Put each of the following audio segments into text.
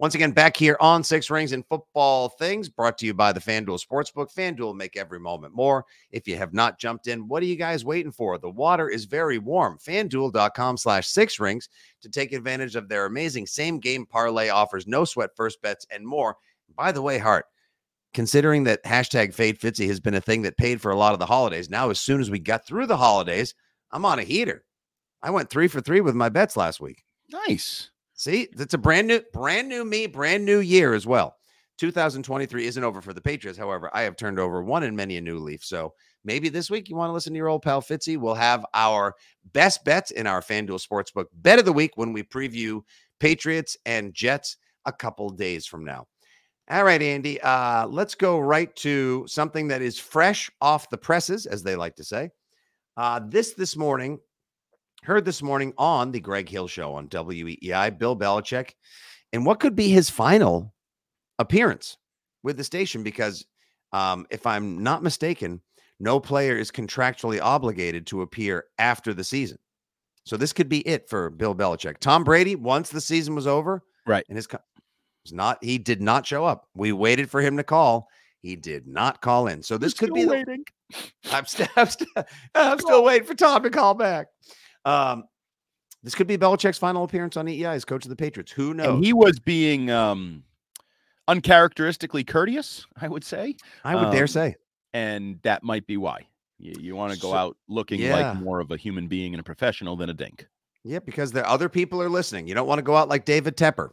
Once again, back here on Six Rings and Football Things, brought to you by the FanDuel Sportsbook. FanDuel make every moment more. If you have not jumped in, what are you guys waiting for? The water is very warm. FanDuel.com slash six rings to take advantage of their amazing same game parlay offers, no sweat first bets, and more. By the way, Hart, considering that hashtag fade Fitzy has been a thing that paid for a lot of the holidays, now as soon as we got through the holidays, I'm on a heater. I went three for three with my bets last week. Nice. See, that's a brand new, brand new me, brand new year as well. 2023 isn't over for the Patriots. However, I have turned over one in many a new leaf. So maybe this week you want to listen to your old pal Fitzy. We'll have our best bets in our FanDuel Sportsbook bet of the week when we preview Patriots and Jets a couple days from now. All right, Andy. Uh, let's go right to something that is fresh off the presses, as they like to say. Uh, this this morning Heard this morning on the Greg Hill show on WEEI, Bill Belichick, and what could be his final appearance with the station because um, if I'm not mistaken, no player is contractually obligated to appear after the season. So this could be it for Bill Belichick. Tom Brady, once the season was over, right, and his was not he did not show up. We waited for him to call. He did not call in. So this I'm could be waiting. The, I'm, st- I'm, st- I'm still waiting for Tom to call back. Um, this could be Belichick's final appearance on EEI as coach of the Patriots. Who knows? And he was being um, uncharacteristically courteous, I would say. I would um, dare say. And that might be why. You, you want to go so, out looking yeah. like more of a human being and a professional than a dink. Yeah, because there other people are listening. You don't want to go out like David Tepper.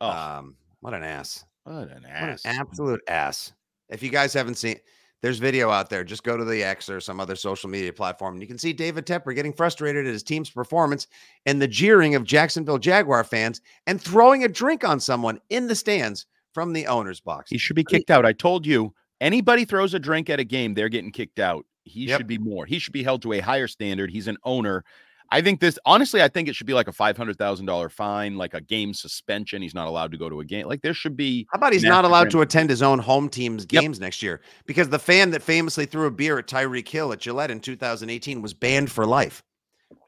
Oh. Um, what an ass. What an ass. What an absolute ass. If you guys haven't seen there's video out there. Just go to the X or some other social media platform, and you can see David Tepper getting frustrated at his team's performance and the jeering of Jacksonville Jaguar fans and throwing a drink on someone in the stands from the owner's box. He should be kicked out. I told you, anybody throws a drink at a game, they're getting kicked out. He yep. should be more. He should be held to a higher standard. He's an owner. I think this honestly, I think it should be like a five hundred thousand dollar fine, like a game suspension. He's not allowed to go to a game. Like there should be. How about he's not allowed to attend his own home team's games yep. next year because the fan that famously threw a beer at Tyreek Hill at Gillette in 2018 was banned for life.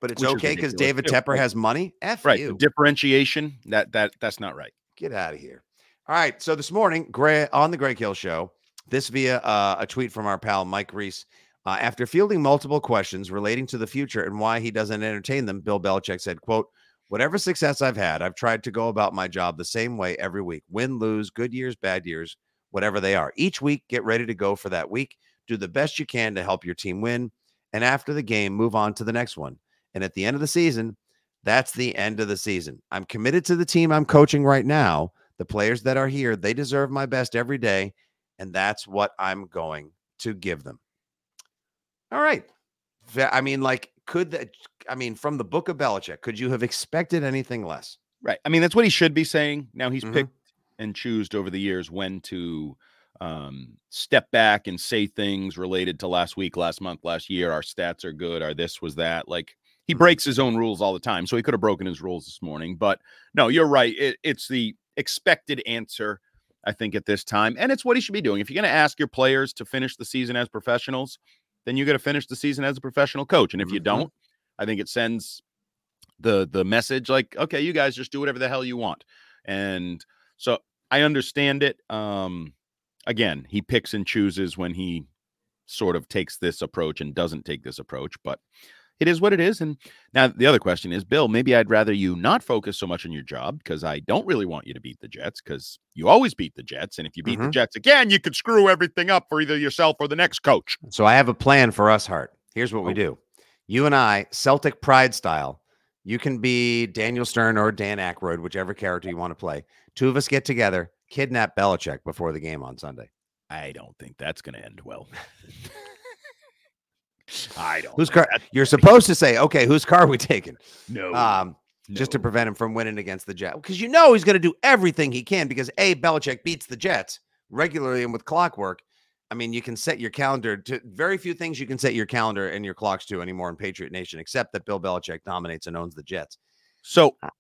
But it's Which okay because David too. Tepper has money. F right. you. Differentiation that that that's not right. Get out of here. All right. So this morning, Greg on the Greg Hill show, this via uh, a tweet from our pal Mike Reiss. Uh, after fielding multiple questions relating to the future and why he doesn't entertain them, Bill Belichick said, quote, whatever success I've had, I've tried to go about my job the same way every week. Win, lose, good years, bad years, whatever they are. Each week, get ready to go for that week. Do the best you can to help your team win. And after the game, move on to the next one. And at the end of the season, that's the end of the season. I'm committed to the team I'm coaching right now. The players that are here, they deserve my best every day. And that's what I'm going to give them. All right. I mean, like, could that, I mean, from the book of Belichick, could you have expected anything less? Right. I mean, that's what he should be saying. Now he's mm-hmm. picked and choosed over the years when to um, step back and say things related to last week, last month, last year. Our stats are good. Our this was that. Like, He Mhm. breaks his own rules all the time, so he could have broken his rules this morning. But no, you're right. It, it's the expected answer, I think, at this time, and it's what he should be doing. If you're going to ask your players to finish the season as professionals, then you got to finish the season as a professional coach. And if you Mhm. don't, I think it sends the the message like, okay, you guys just do whatever the hell you want. And so I understand it. Um, again, he picks and chooses when he sort of takes this approach and doesn't take this approach, but it is what it is. And now the other question is, Bill, maybe I'd rather you not focus so much on your job because I don't really want you to beat the Jets because you always beat the Jets. And if you beat the Mhm. Jets again, you could screw everything up for either yourself or the next coach. So I have a plan for us, Hart. Here's what we Oh. do. You and I, Celtic pride style. You can be Daniel Stern or Dan Aykroyd, whichever character you want to play. Two of us get together, kidnap Belichick before the game on Sunday. I don't think that's going to end well. I don't. Whose car? You're supposed to say, okay, whose car are we taking? No. Um, just to prevent him from winning against the Jets. Because you know he's going to do everything he can because A, Belichick beats the Jets regularly and with clockwork. I mean, you can set your calendar to very few things you can set your calendar and your clocks to anymore in Patriot Nation, except that Bill Belichick dominates and owns the Jets. So And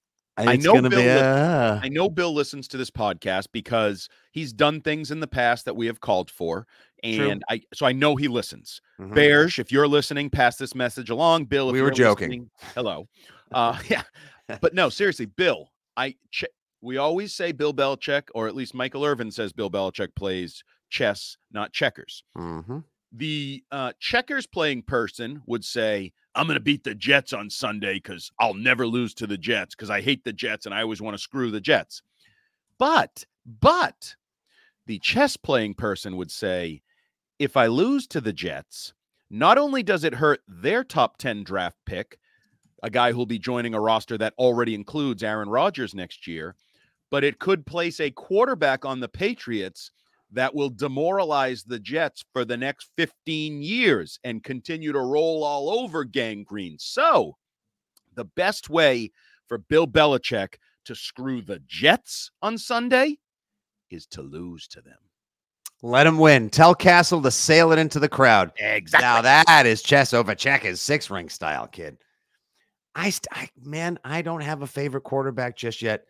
I know Bill be, uh, I know Bill listens to this podcast because he's done things in the past that we have called for. True. And I so I know he listens. Bears, if you're listening, pass this message along. Bill, if We were joking. hello. Uh yeah. But no, seriously, Bill, I che- we always say Bill Belichick, or at least Michael Irvin says Bill Belichick plays chess, not checkers. Mhm. The uh, checkers playing person would say, I'm going to beat the Jets on Sunday because I'll never lose to the Jets because I hate the Jets and I always want to screw the Jets. But, but the chess playing person would say, if I lose to the Jets, not only does it hurt their top 10 draft pick, a guy who'll be joining a roster that already includes Aaron Rodgers next year, but it could place a quarterback on the Patriots that will demoralize the Jets for the next 15 years and continue to roll all over Gang Green. So, the best way for Bill Belichick to screw the Jets on Sunday is to lose to them. Let him win. Tell Castle to sail it into the crowd. Exactly. Now that is chess over checkers, six ring style, kid. I, st- I man, I don't have a favorite quarterback just yet.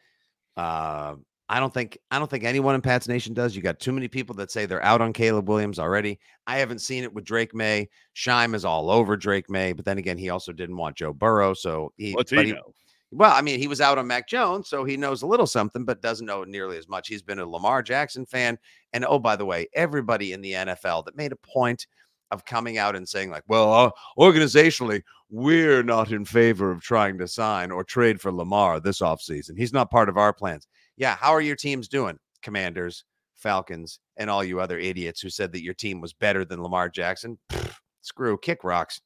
Uh, I don't think I don't think anyone in Pat's Nation does. You got too many people that say they're out on Caleb Williams already. I haven't seen it with Drake Maye. Shime is all over Drake Maye, but then again, he also didn't want Joe Burrow, so he. What's but he know? Well, I mean, he was out on Mac Jones, so he knows a little something, but doesn't know nearly as much. He's been a Lamar Jackson fan. And oh, by the way, everybody in the NFL that made a point of coming out and saying, like, well, uh, organizationally, we're not in favor of trying to sign or trade for Lamar this offseason. He's not part of our plans. Yeah. How are your teams doing? Commanders, Falcons, and all you other idiots who said that your team was better than Lamar Jackson. Pfft, screw, kick rocks.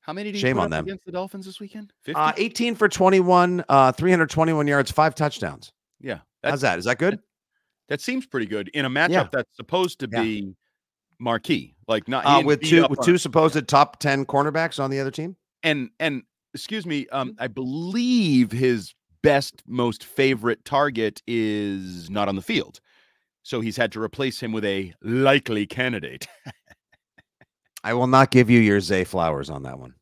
How many did Shame you put on them. against the Dolphins this weekend? 50? Uh, 18 for 21, uh, 321 yards, five touchdowns. yeah. How's that? Is that good? That seems pretty good in a matchup Yeah. that's supposed to Yeah. be marquee. Like not Uh, with two with on- two supposed top 10 cornerbacks on the other team? and and excuse me, um, I believe his best, most favorite target is not on the field, so he's had to replace him with a likely candidate. I will not give you your Zay Flowers on that one.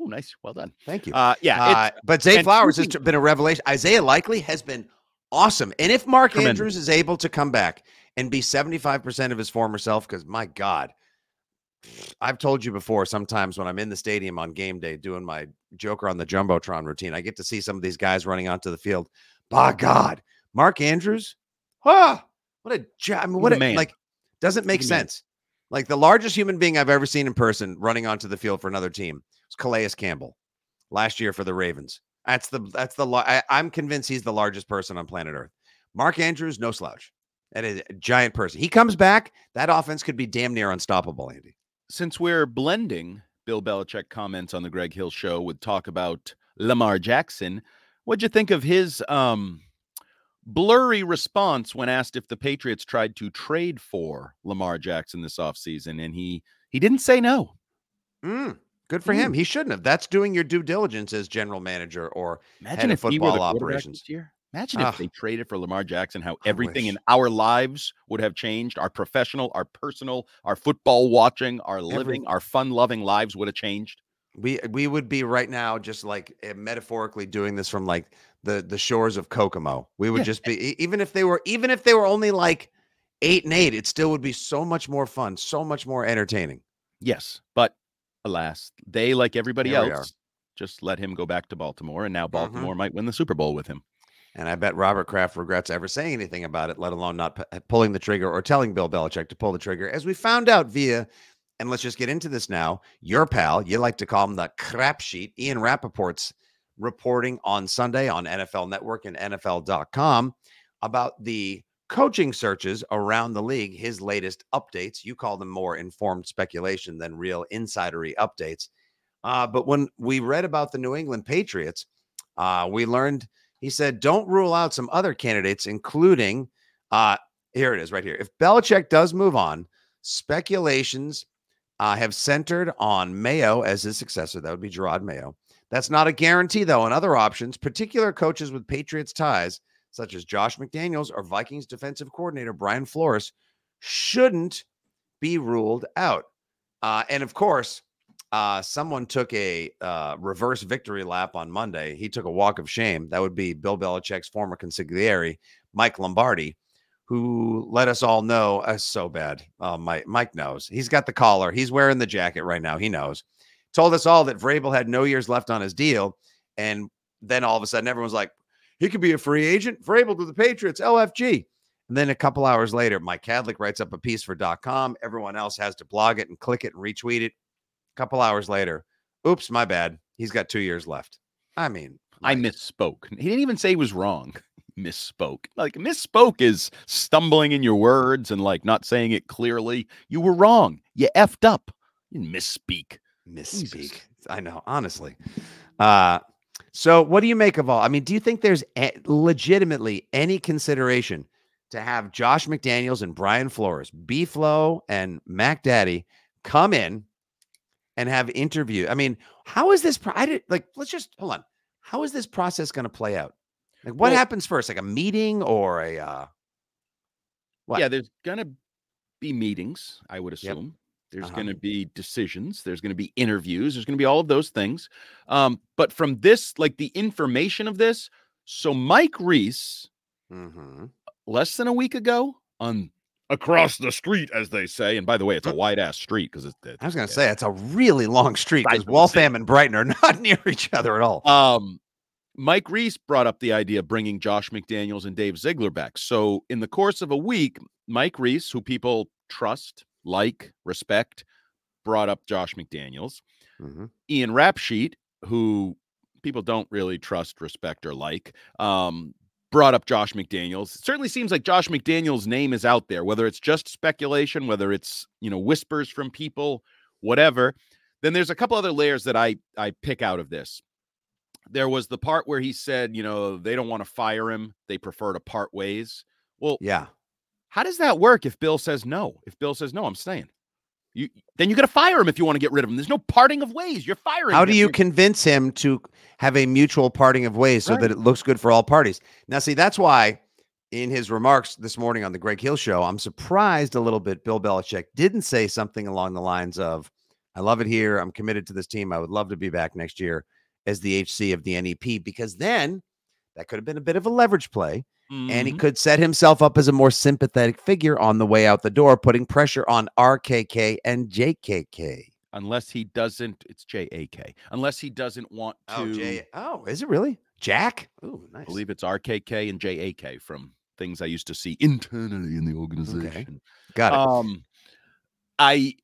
oh, nice, well done. Thank you. Uh, yeah, Uh, but Zay Flowers has been a revelation. Isaiah Likely has been awesome. And if Mark Tremendous. Andrews is able to come back and be 75% of his former self, because my God, I've told you before, sometimes when I'm in the stadium on game day doing my Joker on the Jumbotron routine, I get to see some of these guys running onto the field. By God, Mark Andrews, ah, what a job. I mean, what a man. like doesn't make man. sense. Like the largest human being I've ever seen in person running onto the field for another team was Calais Campbell last year for the Ravens. That's the that's the I, I'm convinced he's the largest person on planet Earth. Mark Andrews, no slouch. That is a giant person. He comes back, that offense could be damn near unstoppable, Andy. Since we're blending Bill Belichick comments on the Greg Hill show with talk about Lamar Jackson, what'd you think of his um blurry response when asked if the Patriots tried to trade for Lamar Jackson this offseason? And he he didn't say no. Mm, good for him. He shouldn't have. That's doing your due diligence as general manager or Imagine of if he were the football operations. year. Imagine if they traded for Lamar Jackson, how everything in our lives would have changed. Our professional, our personal, our football watching, our living, our fun loving lives would have changed. We we would be right now just like eh, metaphorically doing this from like the the shores of Kokomo. We would Yeah. just be even if they were even if they were only like eight and eight, it still would be so much more fun, so much more entertaining. Yes, but alas, they like everybody Here we are. else just let him go back to Baltimore, and now Mhm. Baltimore might win the Super Bowl with him. And I bet Robert Kraft regrets ever saying anything about it, let alone not p- pulling the trigger or telling Bill Belichick to pull the trigger, as we found out via, and let's just get into this now. Your pal, you like to call him the crap sheet, Ian Rapoport's reporting on Sunday on NFL Network and NFL.com about the coaching searches around the league, his latest updates. You call them more informed speculation than real insidery updates. Uh, but when we read about the New England Patriots, uh, we learned he said, don't rule out some other candidates, including uh, here it is right here. If Belichick does move on, speculations uh, have centered on Mayo as his successor. That would be Jerod Mayo. That's not a guarantee, though. And other options, particular coaches with Patriots ties, such as Josh McDaniels or Vikings defensive coordinator Brian Flores, shouldn't be ruled out. Uh, and of course, uh, someone took a uh, reverse victory lap on Monday. He took a walk of shame. That would be Bill Belichick's former consigliere, Mike Lombardi, who let us all know uh, so bad. Uh, Mike, Mike knows. He's got the collar. He's wearing the jacket right now. He knows. Told us all that Vrabel had no years left on his deal. And then all of a sudden, everyone's like, he could be a free agent. Vrabel to the Patriots, LFG. And then a couple hours later, Mike Kadlick writes up a piece for .com. Everyone else has to blog it and click it and retweet it. A couple hours later, oops, my bad. He's got two years left. I mean, I misspoke. He didn't even say he was wrong. misspoke. Like misspoke is stumbling in your words and like not saying it clearly. You were wrong. You effed up. You misspeak. misspeak. Jesus. I know, honestly. Uh, so what do you make of all? I mean, do you think there's a- legitimately any consideration to have Josh McDaniels and Brian Flores, B Flow and Mac Daddy come in and have interview? I mean, how is this? Pro- I did like. Let's just hold on. How is this process going to play out? Like, what Well- happens first? Like a meeting or a? uh What? Yeah, there's gonna be meetings, I would Yep. assume. There's Uh-huh. gonna be decisions, there's gonna be interviews, there's gonna be all of those things. Um, but from this, like the information of this, so Mike Reiss, mm-hmm. less than a week ago, on across the street, as they say, and by the way, it's a wide ass street because it's I was going yeah. to say it's a really long street because Waltham and Brighton are not near each other at all. Um, Mike Reiss brought up the idea of bringing Josh McDaniels and Dave Ziegler back. So, in the course of a week, Mike Reiss, who people trust, like, respect, brought up Josh McDaniels. Mhm. Ian Rapsheet, who people don't really trust, respect, or like, um, brought up Josh McDaniels. It certainly seems like Josh McDaniels' name is out there, whether it's just speculation, whether it's you know whispers from people, whatever. Then there's a couple other layers that I I pick out of this. There was the part where he said, you know, they don't want to fire him; they prefer to part ways. Well, Yeah. how does that work if Bill says no? If Bill says no, I'm staying. You then you got to fire him if you want to get rid of him. There's no parting of ways. You're firing. How him. do you convince him to have a mutual parting of ways so Right. that it looks good for all parties? Now, see, that's why in his remarks this morning on the Greg Hill show, I'm surprised a little bit Bill Belichick didn't say something along the lines of, I love it here. I'm committed to this team. I would love to be back next year as the HC of the NEP, because then that could have been a bit of a leverage play. And he Mhm. could set himself up as a more sympathetic figure on the way out the door, putting pressure on RKK and JKK. unless he doesn't, it's J A K. Unless he doesn't want to. Oh, J- oh, is it really Jack? Oh, nice. I believe it's R K K and J A K from things I used to see internally in the organization. Got it. Um, I.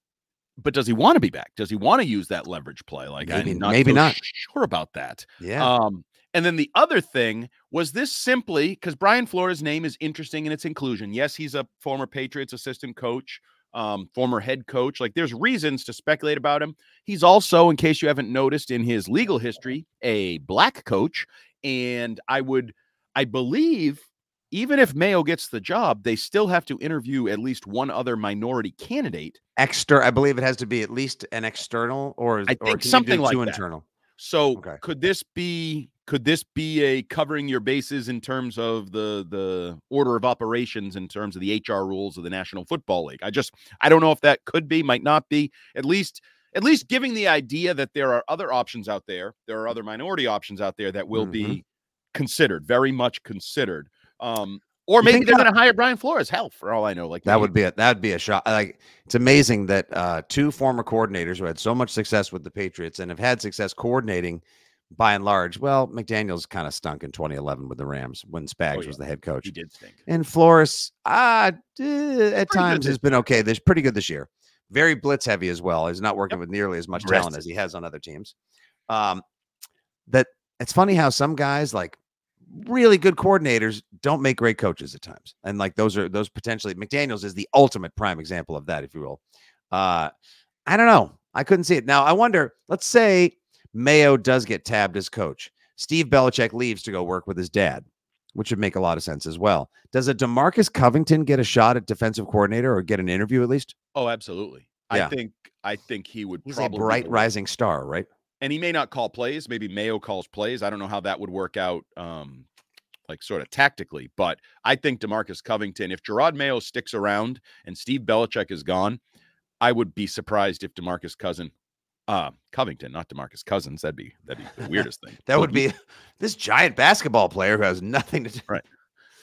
But does he want to be back? Does he want to use that leverage play? Like Maybe- I'm not maybe so not. sure about that. yeah. Um, and then the other thing was this simply because Brian Flores' name is interesting in its inclusion. Yes, he's a former Patriots assistant coach, um, former head coach. Like there's reasons to speculate about him. He's also, in case you haven't noticed in his legal history, a black coach. And I would, I believe, even if Mayo gets the job, they still have to interview at least one other minority candidate. Exter, I believe it has to be at least an external, or I think something like two that. internal. So Okay. could this be could this be a covering your bases in terms of the the order of operations in terms of the HR rules of the National Football League? I just I don't know if that could be, might not be. At least at least giving the idea that there are other options out there. There are other minority options out there that will Mm-hmm. be considered, very much considered. Um, or maybe they're going to hire Brian Flores. Hell, for all I know, like That would be a that would be a shot. Like it's amazing that uh, two former coordinators who had so much success with the Patriots and have had success coordinating by and large. Well, McDaniel's kind of stunk in 2011 with the Rams when Spags Oh, yeah. was the head coach. he did stink. And Flores, ah, eh, at times has been okay. This pretty good this year. Very blitz heavy as well. He's not working with nearly as much talent as he has on other teams. Um, that it's funny how some guys like really good coordinators don't make great coaches at times, and like those are those potentially McDaniel's is the ultimate prime example of that, if you will. Uh, I don't know. I couldn't see it. Now I wonder. Let's say Mayo does get tabbed as coach. Steve Belichick leaves to go work with his dad, which would make a lot of sense as well. Does a Demarcus Covington get a shot at defensive coordinator or get an interview at least? Oh, absolutely. Yeah. I think I think he would He's probably a bright rising star, right? and he may not call plays. Maybe Mayo calls plays. I don't know how that would work out, um, like sort of tactically. But I think Demarcus Covington, if Jerod Mayo sticks around and Steve Belichick is gone, I would be surprised if Demarcus Cousin, uh, Covington, not Demarcus Cousins. That'd be that'd be the weirdest thing. That would be this giant basketball player who has nothing to do. Right.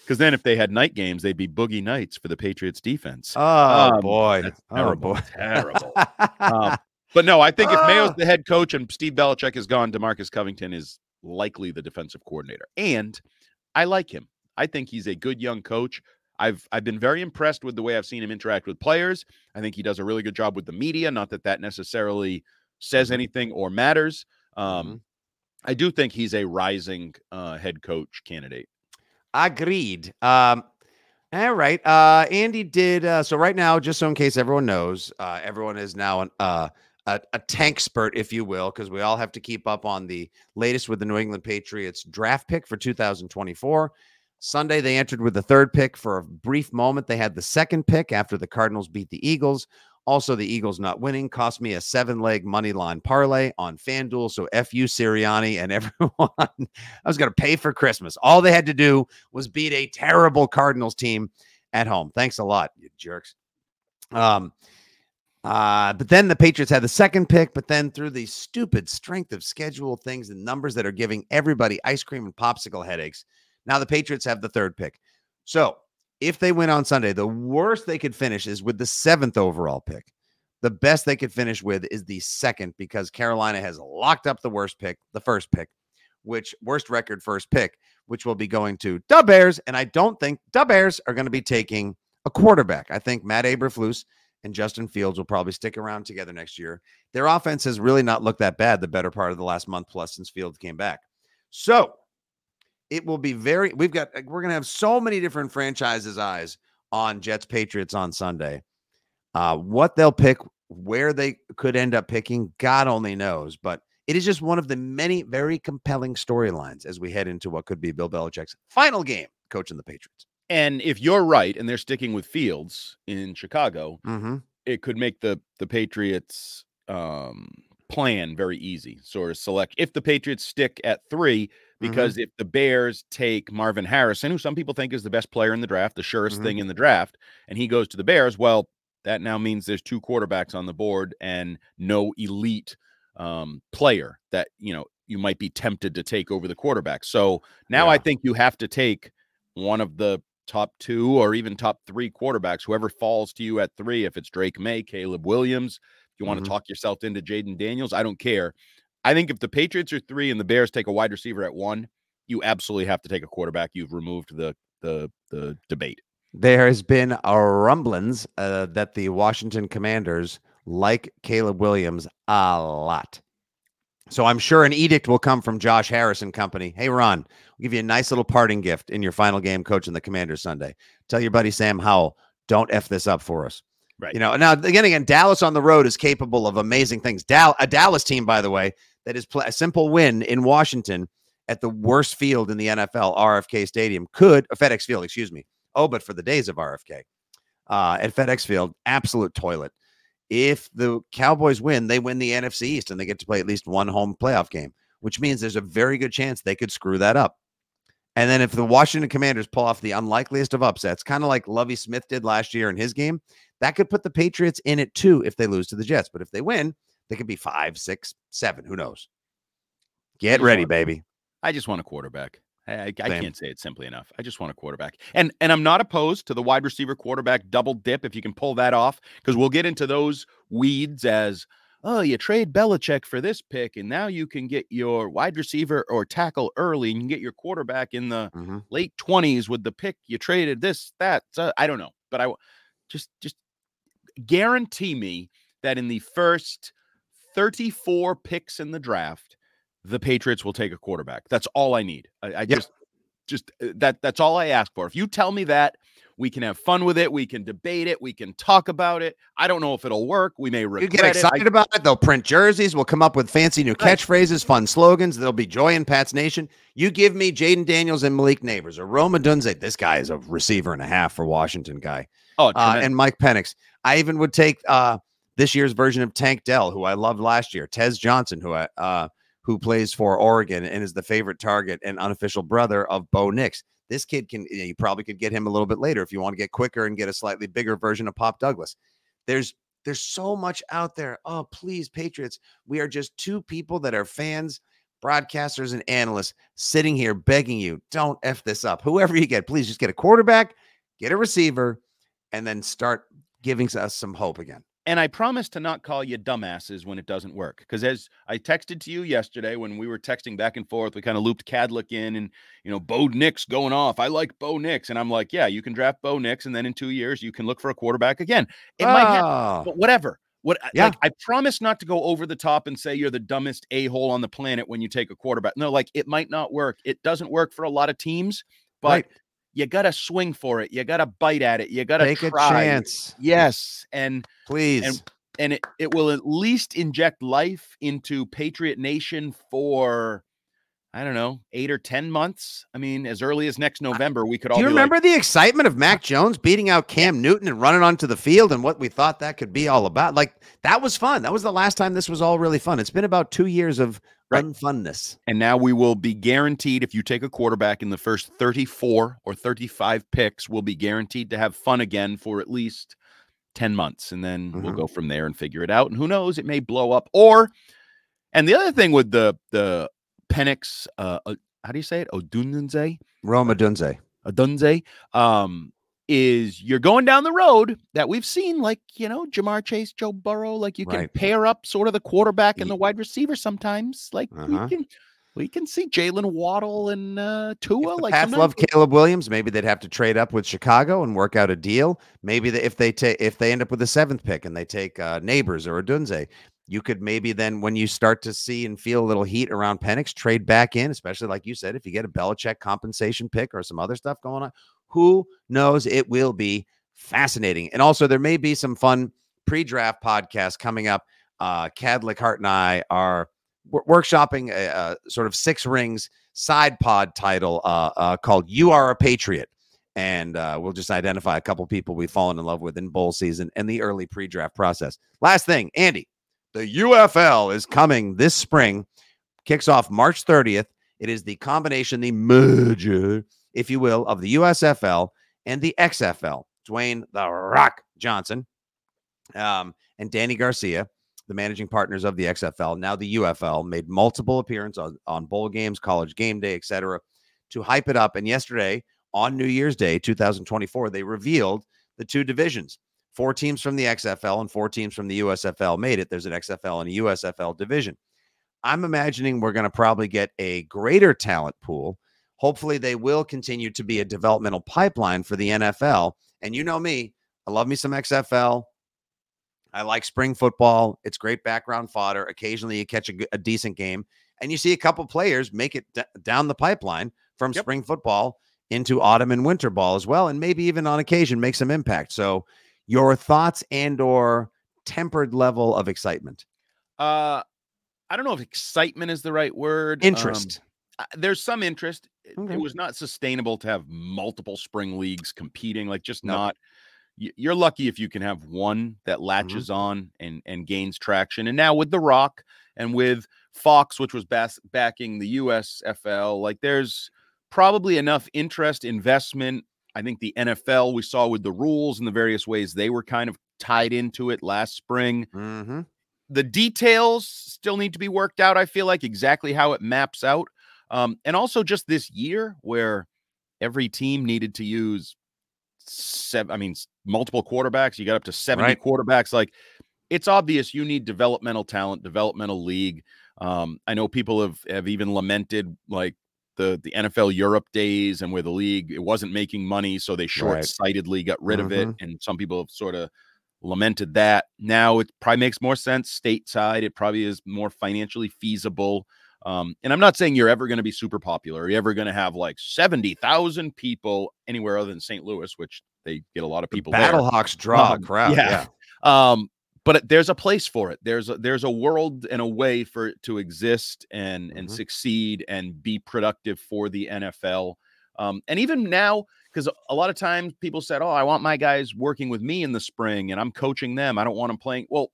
because then if they had night games, they'd be boogie nights for the Patriots defense. Oh Um, boy. that's Oh terrible, boy. terrible. Um, But no, I think if Mayo's Ah. the head coach and Steve Belichick is gone, Demarcus Covington is likely the defensive coordinator. And I like him. I think he's a good young coach. I've I've been very impressed with the way I've seen him interact with players. I think he does a really good job with the media. Not that that necessarily says Mhm. anything or matters. Um, Mhm. I do think he's a rising uh, head coach candidate. Agreed. Um, all right. Uh, Andy did. Uh, so right now, just so in case everyone knows, uh, everyone is now an, uh, a, a tank spurt, if you will, because we all have to keep up on the latest with the New England Patriots draft pick for 2024. Sunday, they entered with the third pick. For a brief moment, they had the second pick after the Cardinals beat the Eagles. Also, the Eagles not winning cost me a seven leg money line parlay on FanDuel. So, F.U. Sirianni and everyone, I was going to pay for Christmas. All they had to do was beat a terrible Cardinals team at home. Thanks a lot, you jerks. Um, uh, but then the Patriots had the second pick, but then through the stupid strength of schedule things and numbers that are giving everybody ice cream and popsicle headaches, now the Patriots have the third pick. So if they win on Sunday, the worst they could finish is with the seventh overall pick. The best they could finish with is the second because Carolina has locked up the worst pick, the first pick, which worst record first pick, which will be going to Dub Bears. And I don't think Dub Bears are going to be taking a quarterback. I think Matt Eberflus and Justin Fields will probably stick around together next year. Their offense has really not looked that bad the better part of the last month plus since Fields came back. So it will be very, we've got, we're going to have so many different franchises' eyes on Jets Patriots on Sunday. Uh, what they'll pick, where they could end up picking, God only knows. But it is just one of the many very compelling storylines as we head into what could be Bill Belichick's final game coaching the Patriots. And if you're right, and they're sticking with Fields in Chicago, Mm-hmm. it could make the the Patriots um plan very easy. Sort of select if the Patriots stick at 3 because if the Bears take Marvin Harrison, who some people think is the best player in the draft, the surest Mhm. thing in the draft, and he goes to the Bears, well, that now means there's two quarterbacks on the board and no elite um player that, you know, you might be tempted to take over the quarterback. So now I think you have to take one of the top two or even top three quarterbacks, whoever falls to you at three. If it's Drake Maye, Caleb Williams, if you want Mhm. to talk yourself into Jayden Daniels, I don't care. I think if the Patriots are three and the Bears take a wide receiver at one, you absolutely have to take a quarterback. You've removed the the the debate. There has been a rumblings uh, that the Washington Commanders like Caleb Williams a lot. So I'm sure an edict will come from Josh Harris and company. Hey, Ron, we'll give you a nice little parting gift in your final game coaching the Commanders Sunday. Tell your buddy Sam Howell, don't F this up for us. Right. You know, now again, again, Dallas on the road is capable of amazing things. Dal- a Dallas team, by the way, that is a simple win in Washington at the worst field in the NFL, RFK Stadium, could, a FedEx Field, excuse me. Oh, but for the days of RFK uh, at FedEx Field, absolute toilet. If the Cowboys win, they win the NFC East and they get to play at least one home playoff game, which means there's a very good chance they could screw that up. And then if the Washington Commanders pull off the unlikeliest of upsets, kind of like Lovie Smith did last year in his game, that could put the Patriots in it too if they lose to the Jets. But if they win, They could be five, six, seven. Who knows? Get ready, baby. I just want a quarterback. I, I, I can't say it simply enough. I just want a quarterback, and and I'm not opposed to the wide receiver quarterback double dip if you can pull that off, because we'll get into those weeds as oh you trade Belichick for this pick, and now you can get your wide receiver or tackle early, and you can get your quarterback in the Mm-hmm. late twenties with the pick you traded. This that I don't know, but I just just guarantee me that in the first 34 picks in the draft, the Patriots will take a quarterback. That's all I need. I, I just, just uh, that that's all I ask for. If you tell me that, we can have fun with it. We can debate it. We can talk about it. I don't know if it'll work. We may You regret get excited it. About it. They'll print jerseys. We'll come up with fancy new Right. catchphrases, fun slogans. There'll be joy in Pat's Nation. You give me Jayden Daniels and Malik Nabers or Rome Odunze. This guy is a receiver and a half for Washington guy. oh, uh, and Mike Penix. I even would take uh, this year's version of Tank Dell, who I loved last year, Tez Johnson, who I uh, who plays for Oregon and is the favorite target and unofficial brother of Bo Nix. This kid can you probably could get him a little bit later if you want to get quicker and get a slightly bigger version of Pop Douglas. There's there's so much out there. Oh, please, Patriots. We are just two people that are fans, broadcasters, and analysts sitting here begging you, don't F this up. Whoever you get, please just get a quarterback, get a receiver, and then start giving us some hope again. And I promise to not call you dumbasses when it doesn't work. Because as I texted to you yesterday when we were texting back and forth, we kind of looped Kadlick in and, you know, Bo Nix going off. I like Bo Nix. And I'm like, yeah, you can draft Bo Nix. And then in two years, you can look for a quarterback again. It might happen, Oh, but whatever. What, I- Yeah. like, I promise not to go over the top and say you're the dumbest a hole on the planet when you take a quarterback. No, like it might not work. It doesn't work for a lot of teams, but right. You got to swing for it. You got to bite at it. You got to Take try. a chance, Yes. And, please. and it, it will at least inject life into Patriot Nation for I don't know eight or ten months. I mean, as early as next November, we could all. Do you be like, remember the excitement of Mac Jones beating out Cam Newton and running onto the field and what we thought that could be all about? Like that was fun. That was the last time this was all really fun. It's been about two years of Right. unfunness. and now we will be guaranteed if you take a quarterback in the first thirty-four or thirty-five picks, we'll be guaranteed to have fun again for at least ten months, and then we'll Mhm. go from there and figure it out. And who knows, it may blow up. Or, and the other thing with the the Penix, uh, uh, how do you say it? Odunze. Rome Odunze. Adunze, um, is you're going down the road that we've seen, like you know, Ja'Marr Chase, Joe Burrow, like you can Right. pair up sort of the quarterback and the wide receiver sometimes. Like Uh-huh. we can, we can see Jaylen Waddle and uh, Tua. Like love Caleb Williams. Maybe they'd have to trade up with Chicago and work out a deal. Maybe the, if they take if they end up with the seventh pick and they take uh, Nabers or Dunze, you could maybe then when you start to see and feel a little heat around Penix, trade back in, especially like you said, if you get a Belichick compensation pick or some other stuff going on. Who knows? It will be fascinating. And also, there may be some fun pre-draft podcasts coming up. Uh, Kadlick Hart and I are workshopping a, a sort of six rings side pod title uh, uh, called "You Are a Patriot," and uh, we'll just identify a couple people we've fallen in love with in bowl season and the early pre-draft process. Last thing, Andy, the UFL is coming this spring. Kicks off March 30th. It is the combination, the merger, if you will, of the USFL and the XFL. Dwayne the Rock Johnson um, and Dany Garcia the managing partners of the XFL, now the UFL, made multiple appearances on, on bowl games, college game day, etc., to hype it up. And yesterday, on New Year's Day, 2024, they revealed the two divisions. Four teams from the XFL and four teams from the USFL made it. There's an XFL and a USFL division. I'm imagining we're going to probably get a greater talent pool. Hopefully, they will continue to be a developmental pipeline for the NFL. And you know me, I love me some XFL. I like spring football. It's great background fodder. Occasionally, you catch a decent game, and you see a couple players make it d- down the pipeline from Yep. spring football into autumn and winter ball as well, and maybe even on occasion make some impact. So, your thoughts and/or tempered level of excitement, Uh, I don't know if excitement is the right word. um, interest. uh, there's some interest. It- Okay. It was not sustainable to have multiple spring leagues competing. Like just No. not. You're lucky if you can have one that Mm-hmm. latches on and and gains traction. And now with the Rock and with Fox, which was bas- backing the USFL, like there's probably enough interest, investment. I think the NFL we saw with the rules and the various ways they were kind of tied into it last spring mm-hmm. the details still need to be worked out. I feel like exactly how it maps out. Um, and also just this year where every team needed to use seven, I mean, multiple quarterbacks. You got up to 70 right. quarterbacks. Like it's obvious you need developmental talent, developmental league. Um, I know people have have even lamented like the the NFL Europe days and where the league it wasn't making money, so they short sightedly right. got rid mm-hmm. of it. Mm-hmm. And some people have sort of lamented that. Now it probably makes more sense stateside. It probably is more financially feasible. Um, and I'm not saying you're ever going to be super popular. You're ever going to have like 70,000 people anywhere other than St. Louis, which they get a lot of people. The Battlehawks draw um, crowd. Yeah. yeah. Um, but there's a place for it. There's a, there's a world and a way for it to exist and mm-hmm. and succeed and be productive for the NFL. Um, and even now, because a lot of times people said, "Oh, I want my guys working with me in the spring, and I'm coaching them. I don't want them playing." Well,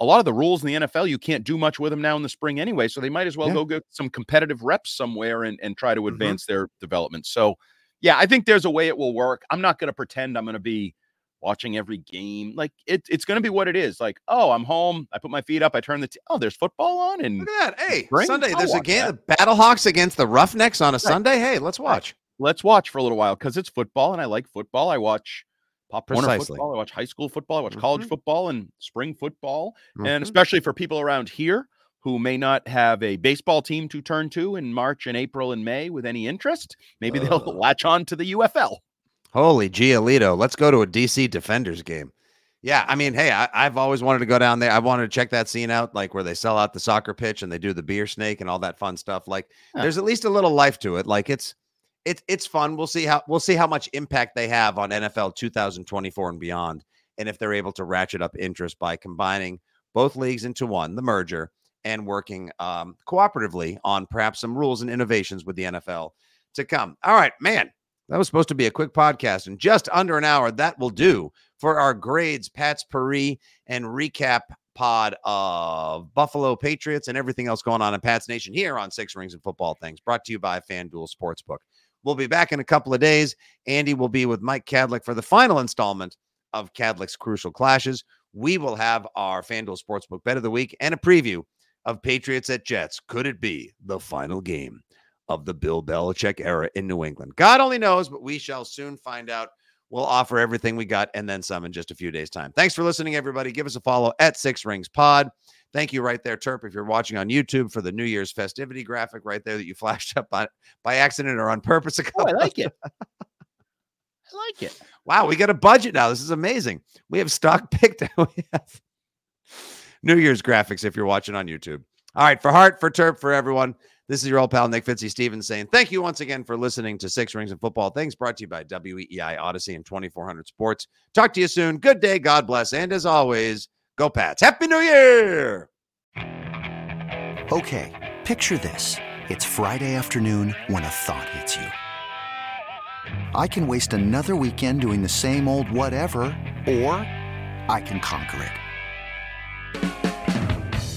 a lot of the rules in the NFL, you can't do much with them now in the spring anyway. So they might as well yeah. go get some competitive reps somewhere and, and try to mm-hmm. advance mm-hmm. their development. So, yeah, I think there's a way it will work. I'm not going to pretend I'm going to be watching every game. Like it, it's going to be what it is. Like, oh, I'm home. I put my feet up. I turn the. T- oh, there's football on. And look at that. Hey, Sunday. I'll there's a game. That. The Battlehawks against the Roughnecks on a right. Sunday. Hey, let's watch. Right. Let's watch for a little while because it's football and I like football. I watch Pop Warner Precisely. football. I watch high school football. I watch mm-hmm. college football and spring football. Mm-hmm. And especially for people around here who may not have a baseball team to turn to in March and April and May with any interest, maybe uh. they'll latch on to the UFL. Holy Giolito. Let's go to a DC Defenders game. Yeah, I mean, hey, I, have always wanted to go down there. I wanted to check that scene out, like where they sell out the soccer pitch and they do the beer snake and all that fun stuff. Like, yeah. there's at least a little life to it. Like, it's it's it's fun. We'll see how we'll see how much impact they have on NFL 2024 and beyond, and if they're able to ratchet up interest by combining both leagues into one, the merger, and working um, cooperatively on perhaps some rules and innovations with the NFL to come. All right, man, that was supposed to be a quick podcast in just under an hour. That will do for our grades, Patspourri, and recap pod of Buffalo Patriots and everything else going on in Pat's Nation here on Six Rings and Football Things, brought to you by FanDuel Sportsbook. We'll be back in a couple of days. Andy will be with Mike Kadlick for the final installment of Kadlick's Crucial Clashes. We will have our FanDuel Sportsbook Bet of the Week and a preview of Patriots at Jets. Could it be the final game of the Bill Belichick era in New England? God only knows, but we shall soon find out. We'll offer everything we got and then some in just a few days' time. Thanks for listening, everybody. Give us a follow at Six Rings Pod. Thank you right there, Terp, if you're watching on YouTube for the New Year's festivity graphic right there that you flashed up by, by accident or on purpose. Oh, I like it. I like it. Wow, we got a budget now. This is amazing. We have stock picked. we have New Year's graphics if you're watching on YouTube. All right, for Hart, for Terp, for everyone. This is your old pal Nick Fitzy Stevens saying thank you once again for listening to Six Rings and Football Things brought to you by WEEI Audacy and 2400 Sports. Talk to you soon. Good day. God bless. And as always, Go Pats. Happy New Year. Okay, picture this. It's Friday afternoon when a thought hits you. I can waste another weekend doing the same old whatever, or I can conquer it.